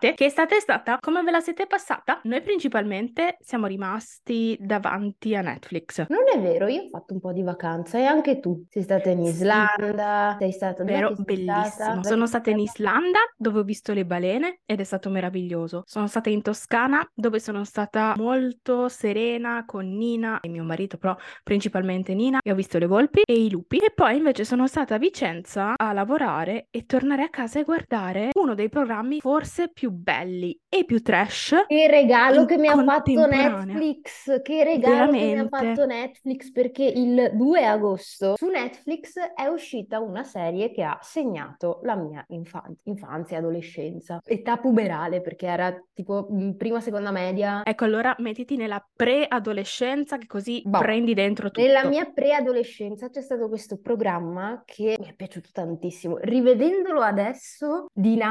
State? Che estate è stata? Come ve la siete passata? Noi principalmente siamo rimasti davanti a Netflix. Non è vero, io ho fatto un po' di vacanza e anche tu. Sei stata in. Islanda, sei stata... Vero, sei bellissimo. stata? Sono stata in Islanda dove ho visto le balene ed è stato meraviglioso. Sono stata in Toscana dove sono stata molto serena con Nina e mio marito, però principalmente Nina, e ho visto le volpi e i lupi. E poi invece sono stata a Vicenza a lavorare e tornare a casa e guardare uno dei programmi forse più belli e più trash Che regalo che mi ha fatto. Netflix, che regalo che mi ha fatto Veramente. Netflix perché il 2 agosto su Netflix è uscita una serie che ha segnato la mia infan- infanzia e adolescenza, età puberale perché era tipo mm, prima, seconda media. Ecco, allora mettiti nella preadolescenza che così Boh. prendi dentro Nella tutto. mia preadolescenza c'è stato questo programma che mi è piaciuto tantissimo. Rivedendolo adesso,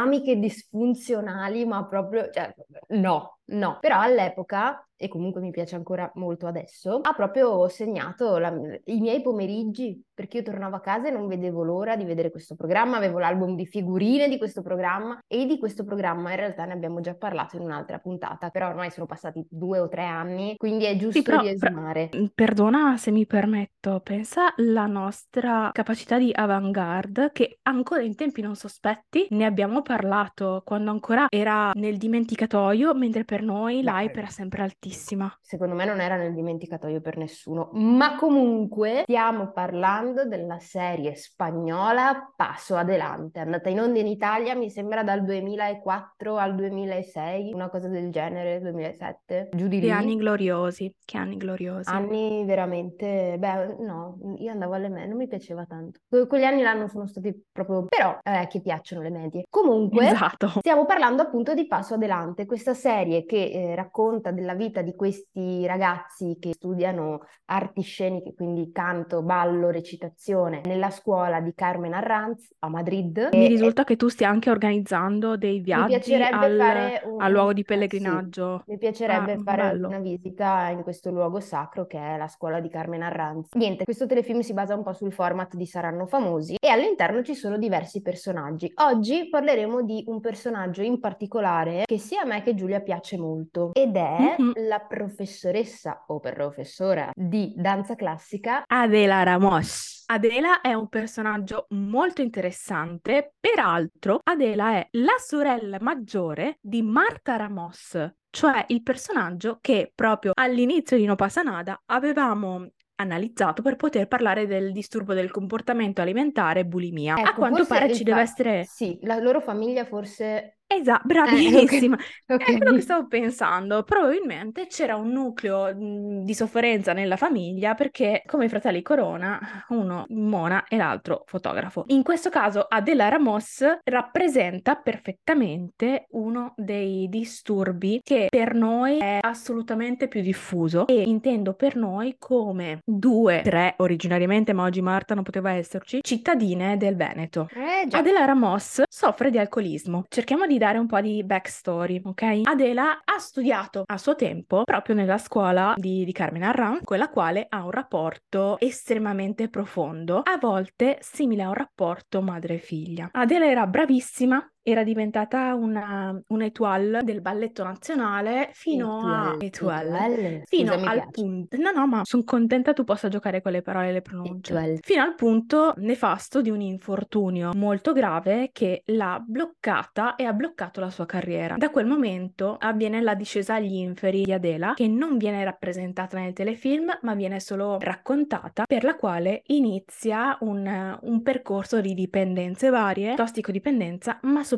dinamiche disfunzionali, ma proprio, cioè, no, no. Però all'epoca, e comunque mi piace ancora molto adesso, ha proprio segnato la- i miei pomeriggi, perché io tornavo a casa e non vedevo l'ora di vedere questo programma, avevo l'album di figurine di questo programma e di questo programma in realtà ne abbiamo già parlato in un'altra puntata, però ormai sono passati due o tre anni, quindi è Sì, giusto però, però, riesumare. perdona se mi permetto, pensa alla nostra capacità di avant-garde che ancora in tempi non sospetti ne abbiamo parlato quando ancora era nel dimenticatoio, mentre per noi Beh, l'hype era sempre altissima. secondo me non era nel dimenticatoio per nessuno, ma comunque stiamo parlando della serie spagnola Paso Adelante, andata in onda in Italia mi sembra dal 2004 al 2006, una cosa del genere, 2007, giù di Che lì. anni gloriosi, che anni gloriosi. Anni veramente, beh, no, io andavo alle medie, non mi piaceva tanto. Que- quegli anni là non sono stati proprio, però eh, che piacciono le medie. Comunque, Esatto. Stiamo parlando appunto di Passo Adelante, questa serie che eh, racconta della vita di questi ragazzi che studiano arti sceniche, quindi canto, ballo, recitazione, nella scuola di Carmen Arranz a Madrid. Mi risulta che tu stia anche organizzando dei mi viaggi piacerebbe al, fare un, al luogo di eh, sì, pellegrinaggio. mi Ah, piacerebbe fare bello. una visita in questo luogo sacro che è la scuola di Carmen Arranz. Niente, questo telefilm si basa un po' sul format di Saranno famosi e all'interno ci sono diversi personaggi. Oggi parleremo di un personaggio in particolare che sia a me che Giulia piace molto ed è Mhm. La professoressa o professora di danza classica Adela Ramos. Adela è un personaggio molto interessante, peraltro Adela è la sorella maggiore di Marta Ramos, cioè il personaggio che proprio all'inizio di No Pasa Nada avevamo analizzato per poter parlare del disturbo del comportamento alimentare e bulimia. A Ecco, quanto forse pare ci deve fa- essere... Sì, la loro famiglia forse... Esatto, Eh, ok, bravissima. È quello che stavo pensando. Probabilmente c'era un nucleo di sofferenza nella famiglia perché, come i fratelli Corona, uno mona e l'altro fotografo. In questo caso, Adela Ramos rappresenta perfettamente uno dei disturbi che per noi è assolutamente più diffuso e intendo per noi come due, tre originariamente, ma oggi Marta non poteva esserci, cittadine del Veneto. Eh. Adela Ramos soffre di alcolismo. Cerchiamo di dare un po' di backstory, ok? Adela ha studiato a suo tempo proprio nella scuola di, di Carmen Arran, con la quale ha un rapporto estremamente profondo, a volte simile a un rapporto madre-figlia. Adela era bravissima. Era diventata una, un'étoile del balletto nazionale fino a Étoile, fino Scusa, al punto. No, no, ma sono contenta tu possa giocare con le parole e le pronunce. Étoile. Fino al punto nefasto di un infortunio molto grave che l'ha bloccata e ha bloccato la sua carriera. Da quel momento avviene la discesa agli inferi di Adela, che non viene rappresentata nel telefilm, ma viene solo raccontata, per la quale inizia un, un percorso di dipendenze varie, tossicodipendenza, ma soprattutto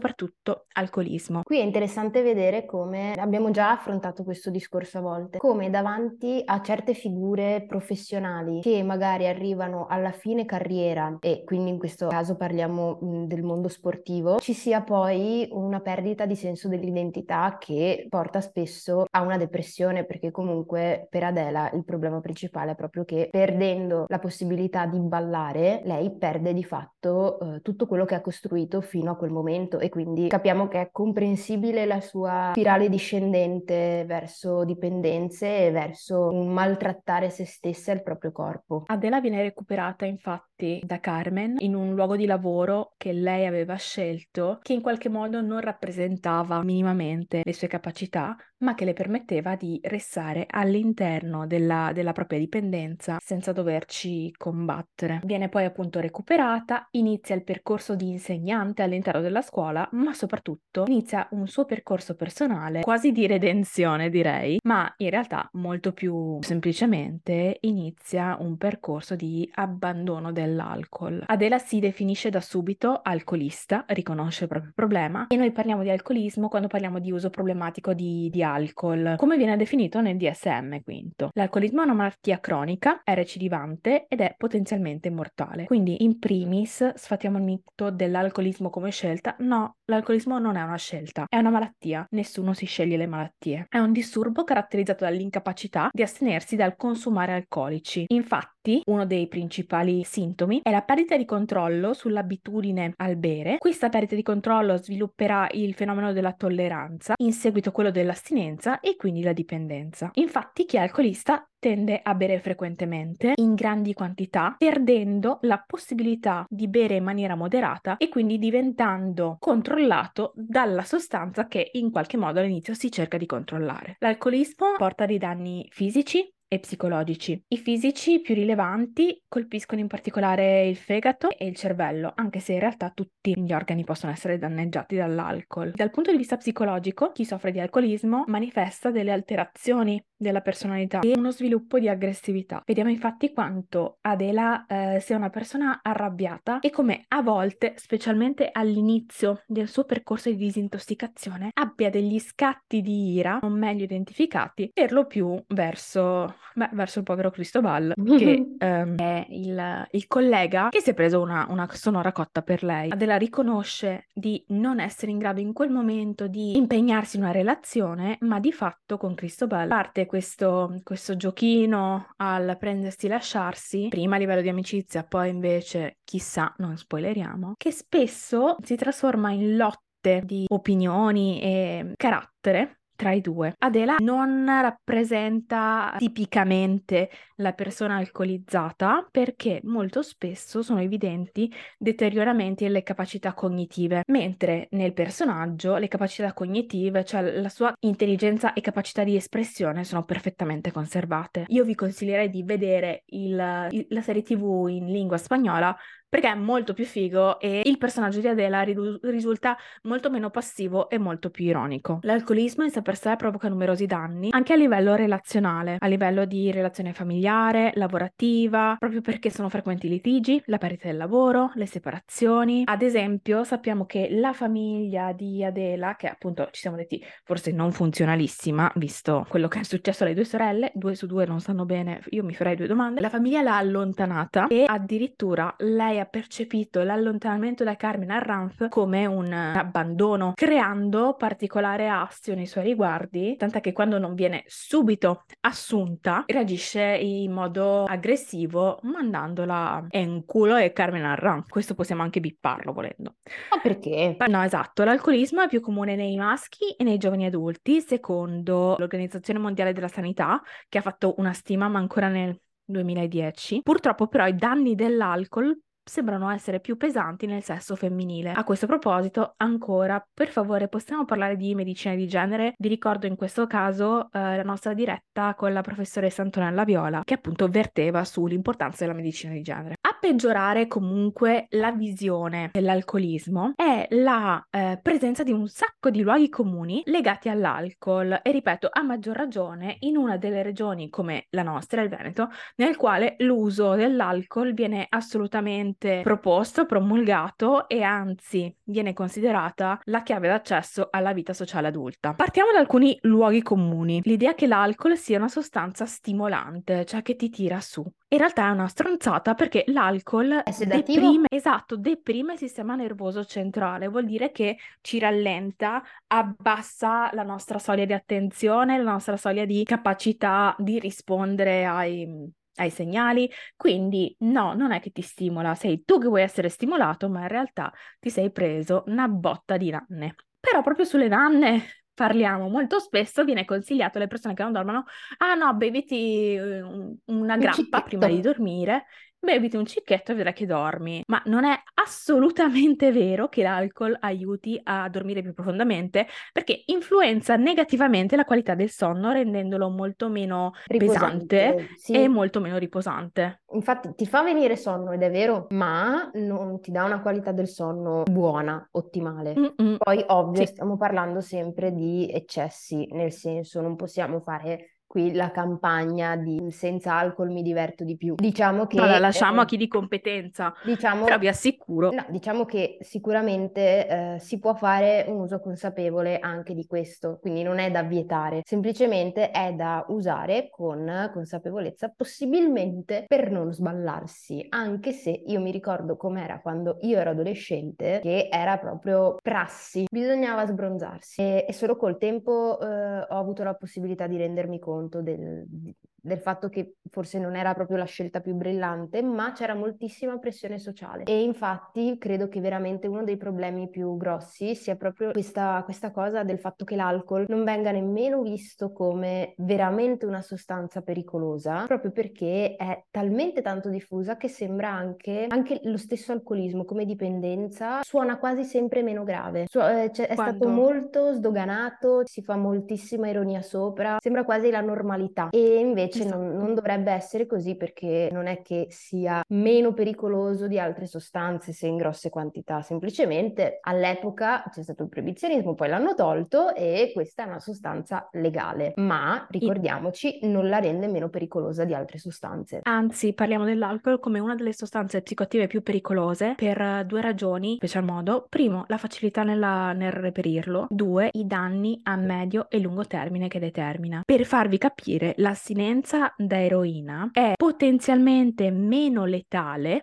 alcolismo. Qui è interessante vedere come abbiamo già affrontato questo discorso a volte, come davanti a certe figure professionali che magari arrivano alla fine carriera e quindi in questo caso parliamo mh, del mondo sportivo, ci sia poi una perdita di senso dell'identità che porta spesso a una depressione perché comunque per Adela il problema principale è proprio che perdendo la possibilità di ballare lei perde di fatto eh, tutto quello che ha costruito fino a quel momento e quindi capiamo che è comprensibile la sua spirale discendente verso dipendenze e verso un maltrattare se stessa e il proprio corpo. Adela viene recuperata infatti da Carmen in un luogo di lavoro che lei aveva scelto, che in qualche modo non rappresentava minimamente le sue capacità, ma che le permetteva di restare all'interno della, della propria dipendenza senza doverci combattere. Viene poi appunto recuperata, inizia il percorso di insegnante all'interno della scuola, ma soprattutto inizia un suo percorso personale, quasi di redenzione direi, ma in realtà molto più semplicemente inizia un percorso di abbandono dell'alcol. Adela si definisce da subito alcolista, riconosce il proprio problema e noi parliamo di alcolismo quando parliamo di uso problematico di, di alcol, come viene definito nel DSM quinto. L'alcolismo è una malattia cronica, è recidivante ed è potenzialmente mortale. Quindi in primis sfatiamo il mito dell'alcolismo come scelta. No, l'alcolismo non è una scelta, è una malattia. Nessuno si sceglie le malattie. È un disturbo caratterizzato dall'incapacità di astenersi dal consumare alcolici. Infatti, uno dei principali sintomi è la perdita di controllo sull'abitudine al bere. Questa perdita di controllo svilupperà il fenomeno della tolleranza, in seguito quello dell'astinenza e quindi la dipendenza. Infatti, chi è alcolista tende a bere frequentemente, in grandi quantità, perdendo la possibilità di bere in maniera moderata e quindi diventando controllato dalla sostanza che in qualche modo all'inizio si cerca di controllare. L'alcolismo porta dei danni fisici, e psicologici. I fisici più rilevanti colpiscono in particolare il fegato e il cervello, anche se in realtà tutti gli organi possono essere danneggiati dall'alcol. Dal punto di vista psicologico, chi soffre di alcolismo manifesta delle alterazioni della personalità e uno sviluppo di aggressività. Vediamo infatti quanto Adela eh, sia una persona arrabbiata e come a volte, specialmente all'inizio del suo percorso di disintossicazione, abbia degli scatti di ira non meglio identificati, per lo più verso, beh, verso il povero Cristobal, che ehm, è il, il, collega che si è preso una, una sonora cotta per lei. Adela riconosce di non essere in grado in quel momento di impegnarsi in una relazione, ma di fatto con Cristobal parte questo, questo giochino al prendersi e lasciarsi, prima a livello di amicizia, poi invece, chissà, non spoileriamo, che spesso si trasforma in lotte di opinioni e carattere tra i due. Adela non rappresenta tipicamente la persona alcolizzata perché molto spesso sono evidenti deterioramenti nelle capacità cognitive, mentre nel personaggio le capacità cognitive, cioè la sua intelligenza e capacità di espressione sono perfettamente conservate. Io vi consiglierei di vedere il, il, la serie TV in lingua spagnola perché è molto più figo e il personaggio di Adela ridu- risulta molto meno passivo e molto più ironico. L'alcolismo in sé per sé provoca numerosi danni, anche a livello relazionale, a livello di relazione familiare, lavorativa, proprio perché sono frequenti i litigi, la perdita del lavoro, le separazioni. Ad esempio, sappiamo che la famiglia di Adela, che appunto ci siamo detti forse non funzionalissima, visto quello che è successo alle due sorelle, due su due non stanno bene, io mi farei due domande, la famiglia l'ha allontanata e addirittura lei ha percepito l'allontanamento da Carmen Arranz come un abbandono, creando particolare astio nei suoi riguardi, tant'è che quando non viene subito assunta, reagisce in modo aggressivo mandandola in culo e Carmen Arranz. Questo possiamo anche bipparlo volendo. Ma perché? No, esatto, l'alcolismo è più comune nei maschi e nei giovani adulti, secondo l'Organizzazione Mondiale della Sanità, che ha fatto una stima, ma ancora nel 2010. Purtroppo però i danni dell'alcol sembrano essere più pesanti nel sesso femminile. A questo proposito, ancora, per favore, possiamo parlare di medicina di genere? Vi ricordo in questo caso eh, la nostra diretta con la professoressa Antonella Viola, che appunto verteva sull'importanza della medicina di genere. Peggiorare comunque la visione dell'alcolismo è la eh, presenza di un sacco di luoghi comuni legati all'alcol e ripeto, a maggior ragione in una delle regioni come la nostra, il Veneto, nel quale l'uso dell'alcol viene assolutamente proposto, promulgato e anzi viene considerata la chiave d'accesso alla vita sociale adulta. Partiamo da alcuni luoghi comuni. L'idea che l'alcol sia una sostanza stimolante, cioè che ti tira su. In realtà è una stronzata perché l'alcol sedativo. Deprime, esatto, deprime il sistema nervoso centrale, vuol dire che ci rallenta, abbassa la nostra soglia di attenzione, la nostra soglia di capacità di rispondere ai ai segnali, quindi no, non è che ti stimola, sei tu che vuoi essere stimolato, ma in realtà ti sei preso una botta di nanne. Però proprio sulle nanne parliamo molto spesso, viene consigliato alle persone che non dormono, ah no, beviti una grappa prima di dormire beviti un cicchetto e vedrai che dormi. Ma non è assolutamente vero che l'alcol aiuti a dormire più profondamente perché influenza negativamente la qualità del sonno rendendolo molto meno riposante, pesante sì. e molto meno riposante. Infatti ti fa venire sonno ed è vero, ma non ti dà una qualità del sonno buona, ottimale. Mm-mm. Poi ovvio sì. stiamo parlando sempre di eccessi, nel senso non possiamo fare qui la campagna di senza alcol mi diverto di più. Diciamo che... No, la lasciamo eh, a chi di competenza, diciamo, però vi assicuro. No, diciamo che sicuramente eh, si può fare un uso consapevole anche di questo, quindi non è da vietare, semplicemente è da usare con consapevolezza, possibilmente per non sballarsi, anche se io mi ricordo com'era quando io ero adolescente, che era proprio prassi, bisognava sbronzarsi e, e solo col tempo eh, ho avuto la possibilità di rendermi conto conto del, del fatto che forse non era proprio la scelta più brillante, ma c'era moltissima pressione sociale. E infatti credo che veramente uno dei problemi più grossi sia proprio questa, questa cosa del fatto che l'alcol non venga nemmeno visto come veramente una sostanza pericolosa, proprio perché è talmente tanto diffusa che sembra anche, anche lo stesso alcolismo come dipendenza suona quasi sempre meno grave. Su, eh, è Quando? stato molto sdoganato, si fa moltissima ironia sopra, sembra quasi la normalità. E invece invece esatto. non, non, dovrebbe essere così perché non è che sia meno pericoloso di altre sostanze se in grosse quantità, semplicemente all'epoca c'è stato il proibizionismo, poi l'hanno tolto e questa è una sostanza legale, ma ricordiamoci non la rende meno pericolosa di altre sostanze. Anzi, parliamo dell'alcol come una delle sostanze psicoattive più pericolose per due ragioni, in special modo. Primo, la facilità nella, nel reperirlo. Due, i danni a medio e lungo termine che determina. Per farvi capire, l'assinenza dipendenza da eroina è potenzialmente meno letale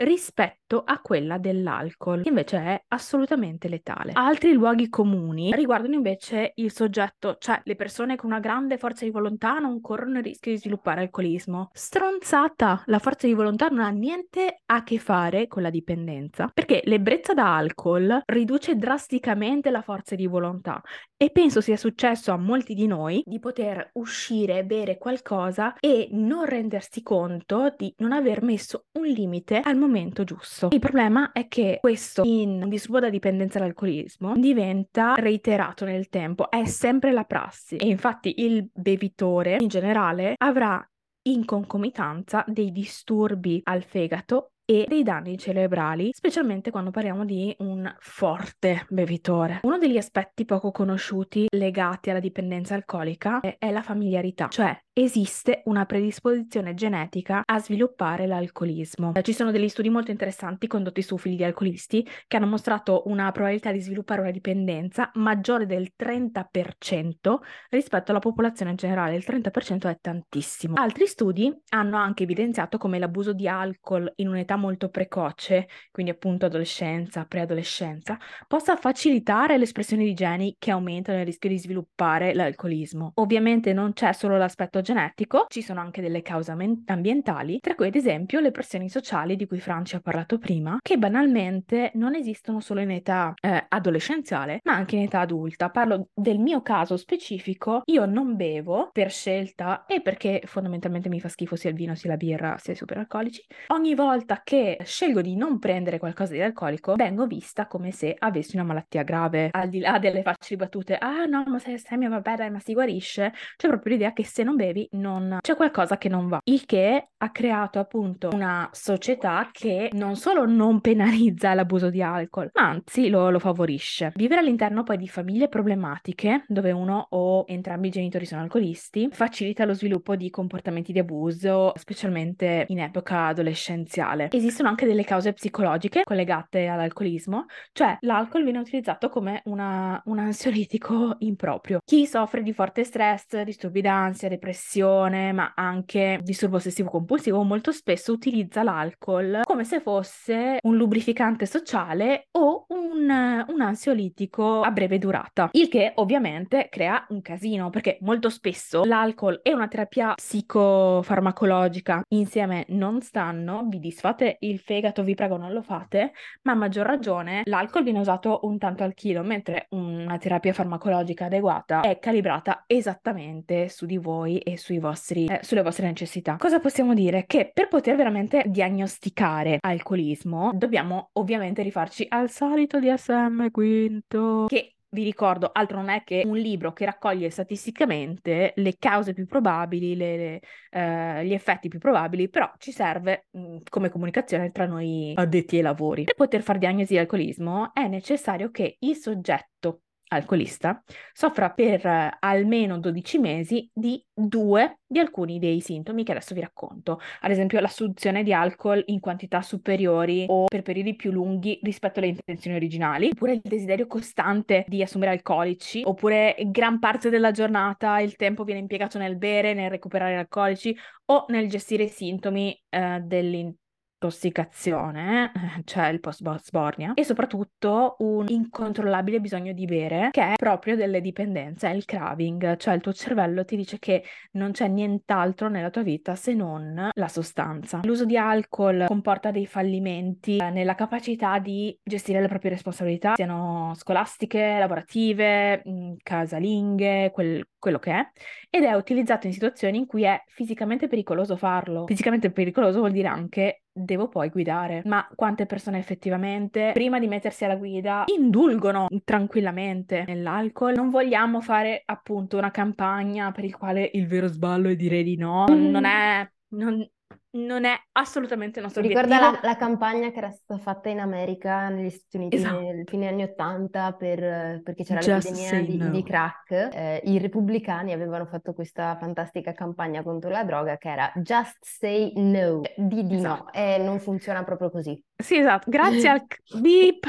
rispetto a quella dell'alcol, che invece è assolutamente letale. Altri luoghi comuni riguardano invece il soggetto, cioè le persone con una grande forza di volontà non corrono il rischio di sviluppare alcolismo. Stronzata! La forza di volontà non ha niente a che fare con la dipendenza, perché l'ebbrezza da alcol riduce drasticamente la forza di volontà e penso sia successo a molti di noi di poter uscire, bere qualcosa e non rendersi conto di non aver messo un limite al momento giusto. Il problema è che questo in un disturbo da dipendenza all'alcolismo diventa reiterato nel tempo, è sempre la prassi. E infatti il bevitore in generale avrà in concomitanza dei disturbi al fegato e dei danni cerebrali, specialmente quando parliamo di un forte bevitore. Uno degli aspetti poco conosciuti legati alla dipendenza alcolica è, la familiarità, cioè esiste una predisposizione genetica a sviluppare l'alcolismo. Ci sono degli studi molto interessanti condotti su figli di alcolisti che hanno mostrato una probabilità di sviluppare una dipendenza maggiore del 30% rispetto alla popolazione generale. Il 30% è tantissimo. Altri studi hanno anche evidenziato come l'abuso di alcol in un'età molto precoce, quindi appunto adolescenza, preadolescenza, possa facilitare l'espressione di geni che aumentano il rischio di sviluppare l'alcolismo. Ovviamente non c'è solo l'aspetto genetico, ci sono anche delle cause ambientali, tra cui ad esempio le pressioni sociali di cui Franci ha parlato prima, che banalmente non esistono solo in età eh, adolescenziale, ma anche in età adulta. Parlo del mio caso specifico, io non bevo per scelta e perché fondamentalmente mi fa schifo sia il vino sia la birra sia i superalcolici. Ogni volta che scelgo di non prendere qualcosa di alcolico, vengo vista come se avessi una malattia grave, al di là delle facili battute, ah no, ma sei stemia, vabbè dai, ma si guarisce. C'è proprio l'idea che se non bevi non c'è qualcosa che non va. Il che ha creato appunto una società che non solo non penalizza l'abuso di alcol, ma anzi lo, lo favorisce. Vivere all'interno poi di famiglie problematiche, dove uno o entrambi i genitori sono alcolisti, facilita lo sviluppo di comportamenti di abuso, specialmente in epoca adolescenziale. Esistono anche delle cause psicologiche collegate all'alcolismo, cioè l'alcol viene utilizzato come una, un ansiolitico improprio. Chi soffre di forte stress, disturbi d'ansia, depressione, ma anche disturbo ossessivo compulsivo, molto spesso utilizza l'alcol come se fosse un lubrificante sociale o un, un ansiolitico a breve durata, il che ovviamente crea un casino perché molto spesso l'alcol e una terapia psicofarmacologica insieme non stanno, vi disfate il fegato, vi prego non lo fate, ma a maggior ragione l'alcol viene usato un tanto al chilo, mentre una terapia farmacologica adeguata è calibrata esattamente su di voi e sui vostri, eh, sulle vostre necessità. Cosa possiamo dire? Che per poter veramente diagnosticare alcolismo dobbiamo ovviamente rifarci al solito DSM quinto, che vi ricordo, altro non è che un libro che raccoglie statisticamente le cause più probabili, le, le, eh, gli effetti più probabili, però ci serve mh, come comunicazione tra noi addetti ai lavori. Per poter fare diagnosi di alcolismo è necessario che il soggetto alcolista soffra per eh, almeno 12 mesi di due di alcuni dei sintomi che adesso vi racconto, ad esempio l'assunzione di alcol in quantità superiori o per periodi più lunghi rispetto alle intenzioni originali, oppure il desiderio costante di assumere alcolici, oppure gran parte della giornata il tempo viene impiegato nel bere, nel recuperare alcolici o nel gestire i sintomi eh, dell'interno intossicazione, cioè il post-sbornia, e soprattutto un incontrollabile bisogno di bere, che è proprio delle dipendenze, è il craving, cioè il tuo cervello ti dice che non c'è nient'altro nella tua vita se non la sostanza. L'uso di alcol comporta dei fallimenti eh, nella capacità di gestire le proprie responsabilità, siano scolastiche, lavorative, casalinghe, quel, quello che è, ed è utilizzato in situazioni in cui è fisicamente pericoloso farlo. Fisicamente pericoloso vuol dire anche devo poi guidare. Ma quante persone effettivamente, prima di mettersi alla guida, indulgono tranquillamente nell'alcol? Non vogliamo fare appunto una campagna per il quale il vero sballo è dire di no. Non è... Non, non è assolutamente il nostro Ricorda obiettivo. la, la campagna che era stata fatta in America, negli Stati Uniti, Esatto. nei fine anni 80, per- perché c'era Just l'epidemia di, no. di crack. Eh, i repubblicani avevano fatto questa fantastica campagna contro la droga che era Just say no, di di no, Esatto. e non funziona proprio così. Sì, esatto. Grazie al beep.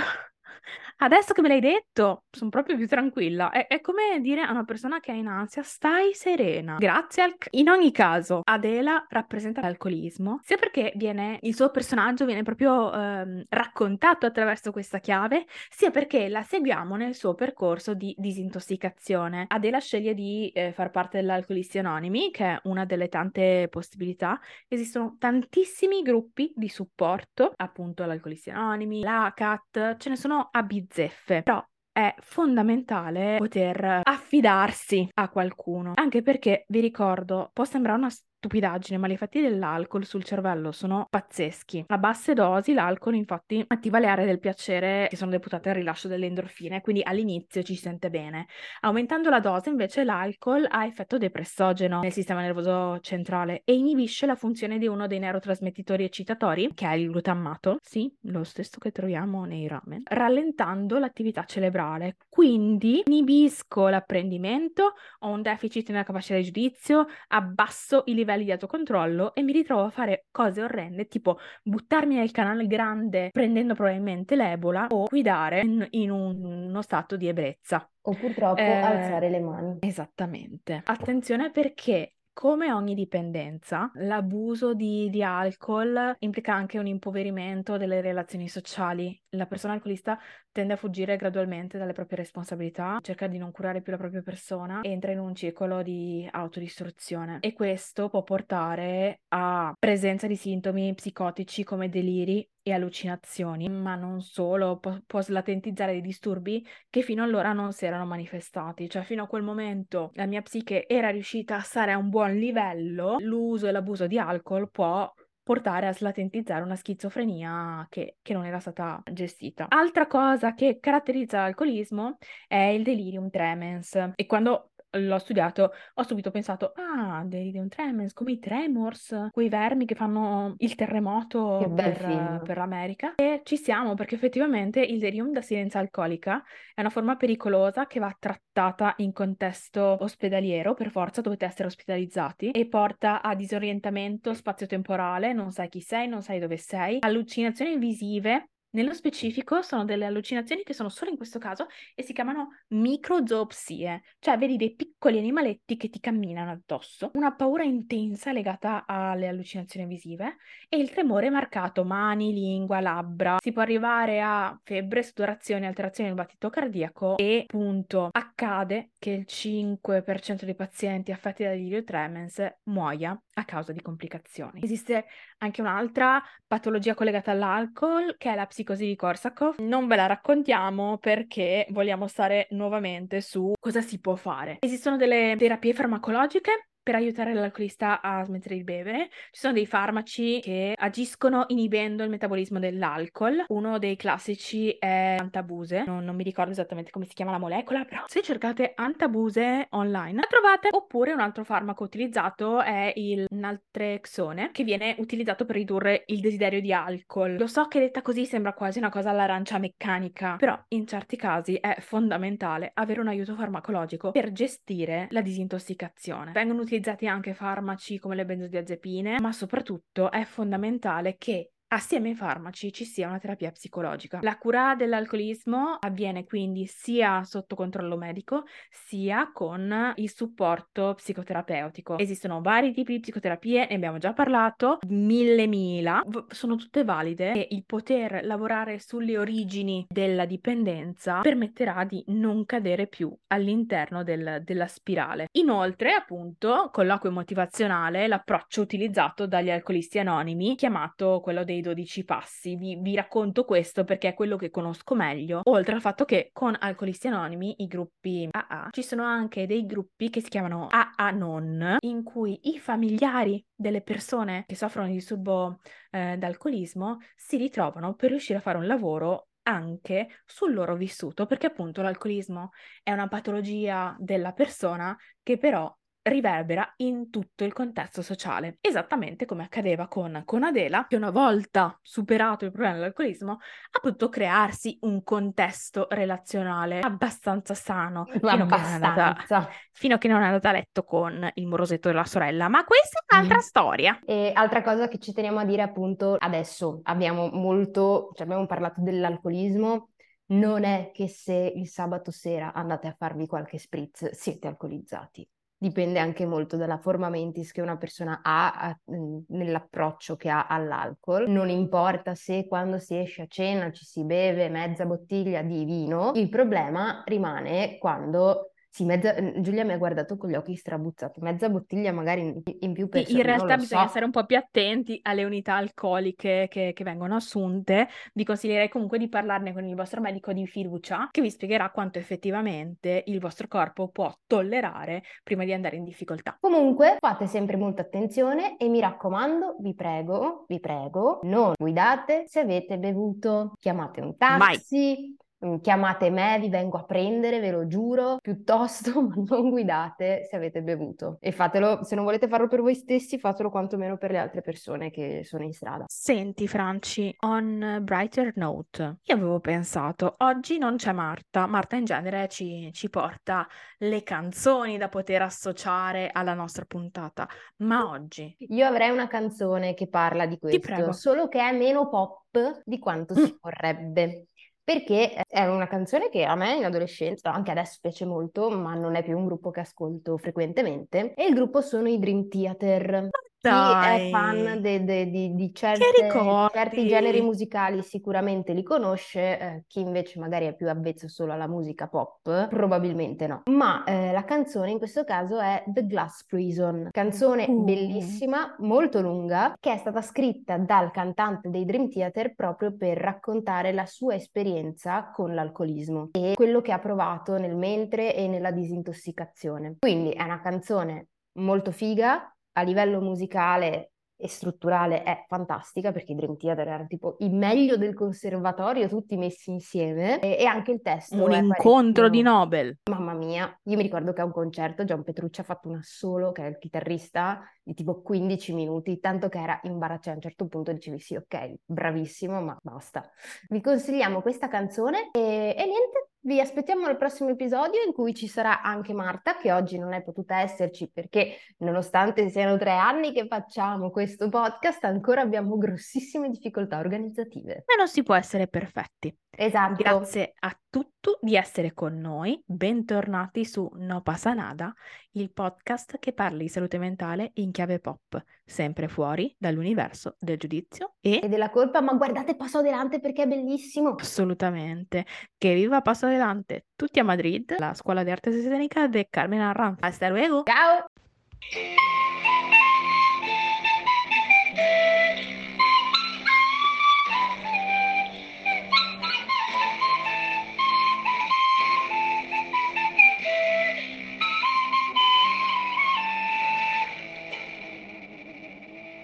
Adesso che me l'hai detto, sono proprio più tranquilla. È, è come dire a una persona che è in ansia, stai serena. Grazie al... In ogni caso, Adela rappresenta l'alcolismo, sia perché viene, il suo personaggio viene proprio ehm, raccontato attraverso questa chiave, sia perché la seguiamo nel suo percorso di disintossicazione. Adela sceglie di eh, far parte dell'Alcolisti Anonimi, che è una delle tante possibilità. Esistono tantissimi gruppi di supporto, appunto l'Alcolisti Anonimi, l'ACAT, ce ne sono a bizzeffe, però è fondamentale poter affidarsi a qualcuno, anche perché vi ricordo, può sembrare una stupidaggine, ma gli effetti dell'alcol sul cervello sono pazzeschi. A basse dosi l'alcol infatti attiva le aree del piacere che sono deputate al rilascio delle endorfine, quindi all'inizio ci si sente bene. Aumentando la dose invece l'alcol ha effetto depressogeno nel sistema nervoso centrale e inibisce la funzione di uno dei neurotrasmettitori eccitatori, che è il glutammato, sì, lo stesso che troviamo nei ramen, rallentando l'attività cerebrale. Quindi inibisco l'apprendimento, ho un deficit nella capacità di giudizio, abbasso i livelli di autocontrollo e mi ritrovo a fare cose orrende, tipo buttarmi nel canale grande prendendo probabilmente l'Ebola o guidare in, in un- uno stato di ebbrezza. O purtroppo Eh, alzare le mani. Esattamente. Attenzione perché, come ogni dipendenza, l'abuso di, di alcol implica anche un impoverimento delle relazioni sociali. La persona alcolista tende a fuggire gradualmente dalle proprie responsabilità, cerca di non curare più la propria persona, entra in un circolo di autodistruzione e questo può portare a presenza di sintomi psicotici come deliri e allucinazioni, ma non solo, può, può slatentizzare dei disturbi che fino allora non si erano manifestati, cioè fino a quel momento la mia psiche era riuscita a stare a un buon livello, l'uso e l'abuso di alcol può portare a slatentizzare una schizofrenia che, che non era stata gestita. Altra cosa che caratterizza l'alcolismo è il delirium tremens e quando l'ho studiato ho subito pensato ah, delirium tremens, come i tremors, quei vermi che fanno il terremoto per, per l'America e ci siamo perché effettivamente il delirium d'assinenza alcolica è una forma pericolosa che va trattata in contesto ospedaliero, per forza dovete essere ospitalizzati, e porta a disorientamento spazio-temporale, non sai chi sei, non sai dove sei, allucinazioni visive. Nello specifico sono delle allucinazioni che sono solo in questo caso e si chiamano microzoopsie, cioè vedi dei piccoli animaletti che ti camminano addosso, una paura intensa legata alle allucinazioni visive e il tremore marcato mani, lingua, labbra. Si può arrivare a febbre, sudorazione, alterazione del battito cardiaco e appunto accade che il 5% dei pazienti affetti da delirio tremens muoia a causa di complicazioni. Esiste anche un'altra patologia collegata all'alcol, che è la psicosi di Korsakoff. Non ve la raccontiamo perché vogliamo stare nuovamente su cosa si può fare. Esistono delle terapie farmacologiche per aiutare l'alcolista a smettere di bere. Ci sono dei farmaci che agiscono inibendo il metabolismo dell'alcol. Uno dei classici è antabuse, non, non mi ricordo esattamente come si chiama la molecola, però se cercate antabuse online la trovate. Oppure un altro farmaco utilizzato è il naltrexone, che viene utilizzato per ridurre il desiderio di alcol. Lo so che detta così sembra quasi una cosa all'arancia meccanica, però in certi casi è fondamentale avere un aiuto farmacologico per gestire la disintossicazione. Vengono utilizzati utilizzati anche farmaci come le benzodiazepine, ma soprattutto è fondamentale che Assieme ai farmaci ci sia una terapia psicologica. La cura dell'alcolismo avviene quindi sia sotto controllo medico sia con il supporto psicoterapeutico. Esistono vari tipi di psicoterapie, ne abbiamo già parlato, mille mila, sono tutte valide e il poter lavorare sulle origini della dipendenza permetterà di non cadere più all'interno del, della spirale. Inoltre, appunto, colloquio motivazionale, l'approccio utilizzato dagli alcolisti anonimi, chiamato quello dei dei 12 passi. Vi, vi, racconto questo perché è quello che conosco meglio. Oltre al fatto che con Alcolisti Anonimi, i gruppi AA, ci sono anche dei gruppi che si chiamano AA Non, in cui i familiari delle persone che soffrono di disturbo eh, d'alcolismo si ritrovano per riuscire a fare un lavoro anche sul loro vissuto, perché appunto l'alcolismo è una patologia della persona che però riverbera in tutto il contesto sociale, esattamente come accadeva con, con Adela, che una volta superato il problema dell'alcolismo ha potuto crearsi un contesto relazionale abbastanza sano, fino, abbastanza. Che andata, fino a che non è andata a letto con il morosetto della sorella, ma questa è un'altra mm. storia. E altra cosa che ci teniamo a dire appunto, adesso abbiamo molto, cioè abbiamo parlato dell'alcolismo, non è che se il sabato sera andate a farvi qualche spritz siete alcolizzati dipende anche molto dalla forma mentis che una persona ha a, nell'approccio che ha all'alcol. Non importa se quando si esce a cena ci si beve mezza bottiglia di vino, il problema rimane quando sì, mezza... Giulia mi ha guardato con gli occhi strabuzzati, mezza bottiglia magari in, in più per In realtà bisogna so. stare un po' più attenti alle unità alcoliche che, che, vengono assunte. Vi consiglierei comunque di parlarne con il vostro medico di fiducia, che vi spiegherà quanto effettivamente il vostro corpo può tollerare prima di andare in difficoltà. Comunque fate sempre molta attenzione e mi raccomando, vi prego, vi prego, non guidate se avete bevuto. Chiamate un taxi, Mai Mm, chiamate me, vi vengo a prendere, ve lo giuro, piuttosto ma non guidate se avete bevuto. E fatelo, se non volete farlo per voi stessi, fatelo quantomeno per le altre persone che sono in strada. Senti Franci, on brighter note, io avevo pensato, oggi non c'è Marta, Marta in genere ci, ci porta le canzoni da poter associare alla nostra puntata, ma oggi... Io avrei una canzone che parla di questo, solo che è meno pop di quanto mm. si vorrebbe perché è una canzone che a me in adolescenza, anche adesso piace molto, ma non è più un gruppo che ascolto frequentemente, e il gruppo sono i Dream Theater. Dai. Chi è fan de, de, de, di certe, certi generi musicali sicuramente li conosce, eh, chi invece magari è più avvezzo solo alla musica pop, probabilmente no. Ma eh, la canzone in questo caso è The Glass Prison, canzone uh. bellissima, molto lunga, che è stata scritta dal cantante dei Dream Theater proprio per raccontare la sua esperienza con l'alcolismo e quello che ha provato nel mentre e nella disintossicazione. Quindi è una canzone molto figa, a livello musicale e strutturale è fantastica perché i Dream Theater erano tipo il meglio del conservatorio tutti messi insieme e, e anche il testo un incontro parecchio... di Nobel. Mamma mia io mi ricordo che a un concerto John Petrucci ha fatto un assolo che è il chitarrista di tipo 15 minuti tanto che era imbarazzante a un certo punto dicevi sì ok bravissimo ma basta vi consigliamo questa canzone e, e niente vi aspettiamo al prossimo episodio in cui ci sarà anche Marta, che oggi non è potuta esserci perché nonostante siano tre anni che facciamo questo podcast, ancora abbiamo grossissime difficoltà organizzative. Ma non si può essere perfetti. Esatto. Grazie a tutti di essere con noi. Bentornati su No Pasa Nada, il podcast che parla di salute mentale in chiave pop, sempre fuori dall'universo del giudizio e... e della colpa, ma guardate Passo Adelante perché è bellissimo. Assolutamente. Che viva Passo Adelante. Tutti a Madrid, la scuola di arte scenica di Carmen Arranz. Hasta luego. Ciao.